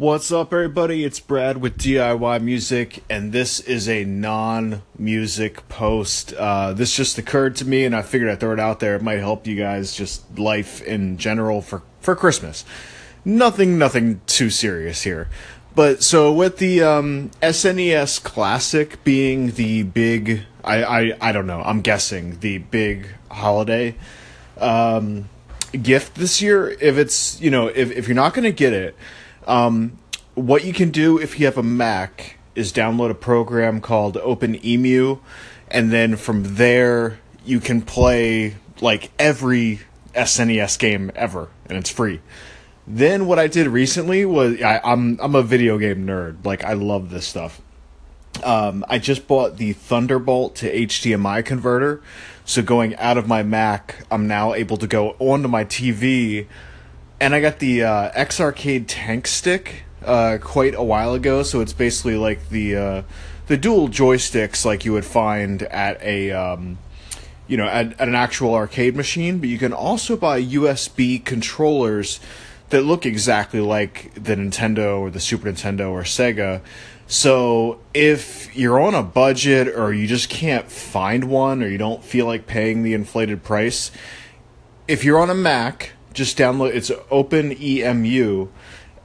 What's up, everybody? It's Brad with DIY Music, and this is a non music post. Uh, this just occurred to me, and I figured I'd throw it out there. It might help you guys, just life in general for, for Christmas. Nothing, nothing too serious here. But so, with the um, SNES Classic being the big, I, I, I don't know, I'm guessing the big holiday um, gift this year, if it's, you know, if, if you're not going to get it, um, what you can do if you have a Mac is download a program called OpenEmu, and then from there you can play like every SNES game ever, and it's free. Then what I did recently was I, I'm I'm a video game nerd. Like I love this stuff. Um, I just bought the Thunderbolt to HDMI converter, so going out of my Mac, I'm now able to go onto my TV and I got the uh, X Arcade Tank Stick uh, quite a while ago. So it's basically like the uh, the dual joysticks like you would find at a um, you know at, at an actual arcade machine. But you can also buy USB controllers that look exactly like the Nintendo or the Super Nintendo or Sega. So if you're on a budget or you just can't find one or you don't feel like paying the inflated price, if you're on a Mac just download it's open emu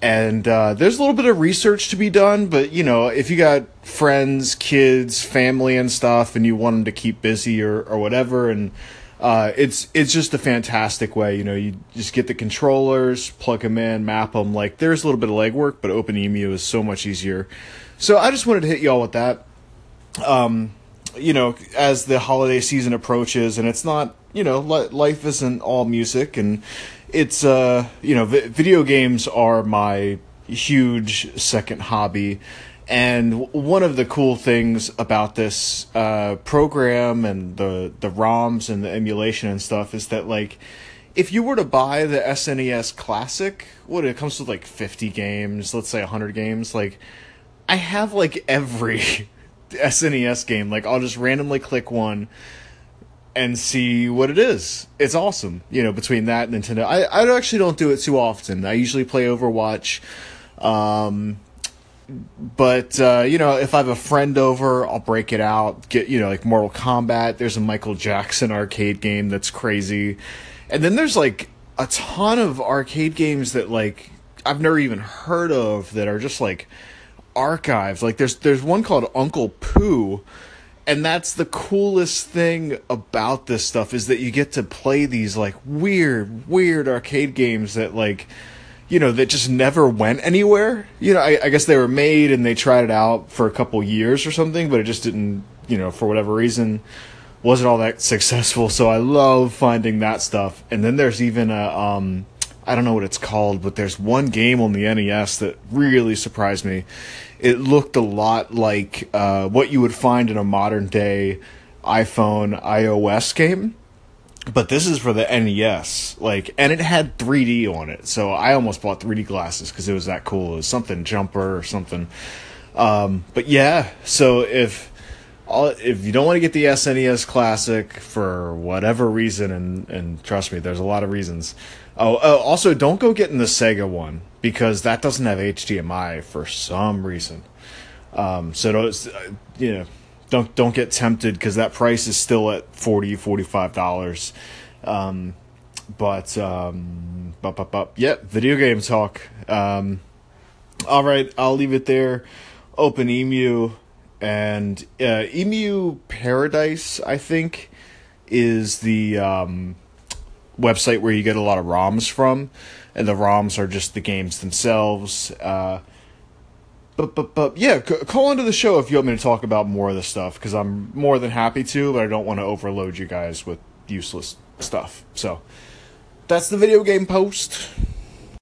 and uh, there's a little bit of research to be done but you know if you got friends kids family and stuff and you want them to keep busy or, or whatever and uh, it's it's just a fantastic way you know you just get the controllers plug them in map them like there's a little bit of legwork but open emu is so much easier. So i just wanted to hit y'all with that. Um, you know as the holiday season approaches and it's not you know life isn't all music and it's uh you know v- video games are my huge second hobby and one of the cool things about this uh, program and the the ROMs and the emulation and stuff is that like if you were to buy the SNES Classic, what it comes with like 50 games, let's say 100 games, like I have like every SNES game. Like I'll just randomly click one and see what it is. It's awesome, you know, between that and Nintendo. I, I actually don't do it too often. I usually play Overwatch. Um, but, uh, you know, if I have a friend over, I'll break it out. Get, you know, like Mortal Kombat. There's a Michael Jackson arcade game that's crazy. And then there's like a ton of arcade games that, like, I've never even heard of that are just like archives. Like, there's, there's one called Uncle Poo and that's the coolest thing about this stuff is that you get to play these like weird weird arcade games that like you know that just never went anywhere. You know I, I, guess they were made and they tried it out for a couple years or something but it just didn't you know for whatever reason wasn't all that successful. So i love finding that stuff. And then there's even a um I don't know what it's called, but there's one game on the NES that really surprised me it looked a lot like uh, what you would find in a modern day iPhone iOS game. But this is for the NES, like, and it had 3D on it, so I almost bought 3D glasses because it was that cool. It was something jumper or something. Um, but yeah, so if all, if you don't want to get the SNES Classic for whatever reason, and and trust me, there's a lot of reasons. Oh, uh, also don't go getting the Sega one because that doesn't have HDMI for some reason. Um, so don't, uh, you know, don't don't get tempted because that price is still at 40 45 dollars. Um, but um, but but but yeah, video game talk. Um, all right, I'll leave it there. Open Emu and uh, Emu Paradise, I think, is the um, website where you get a lot of ROMs from and the ROMs are just the games themselves. Uh, but but but yeah, c- call into the show if you want me to talk about more of this stuff because I'm more than happy to, but I don't want to overload you guys with useless stuff. So that's the video game post.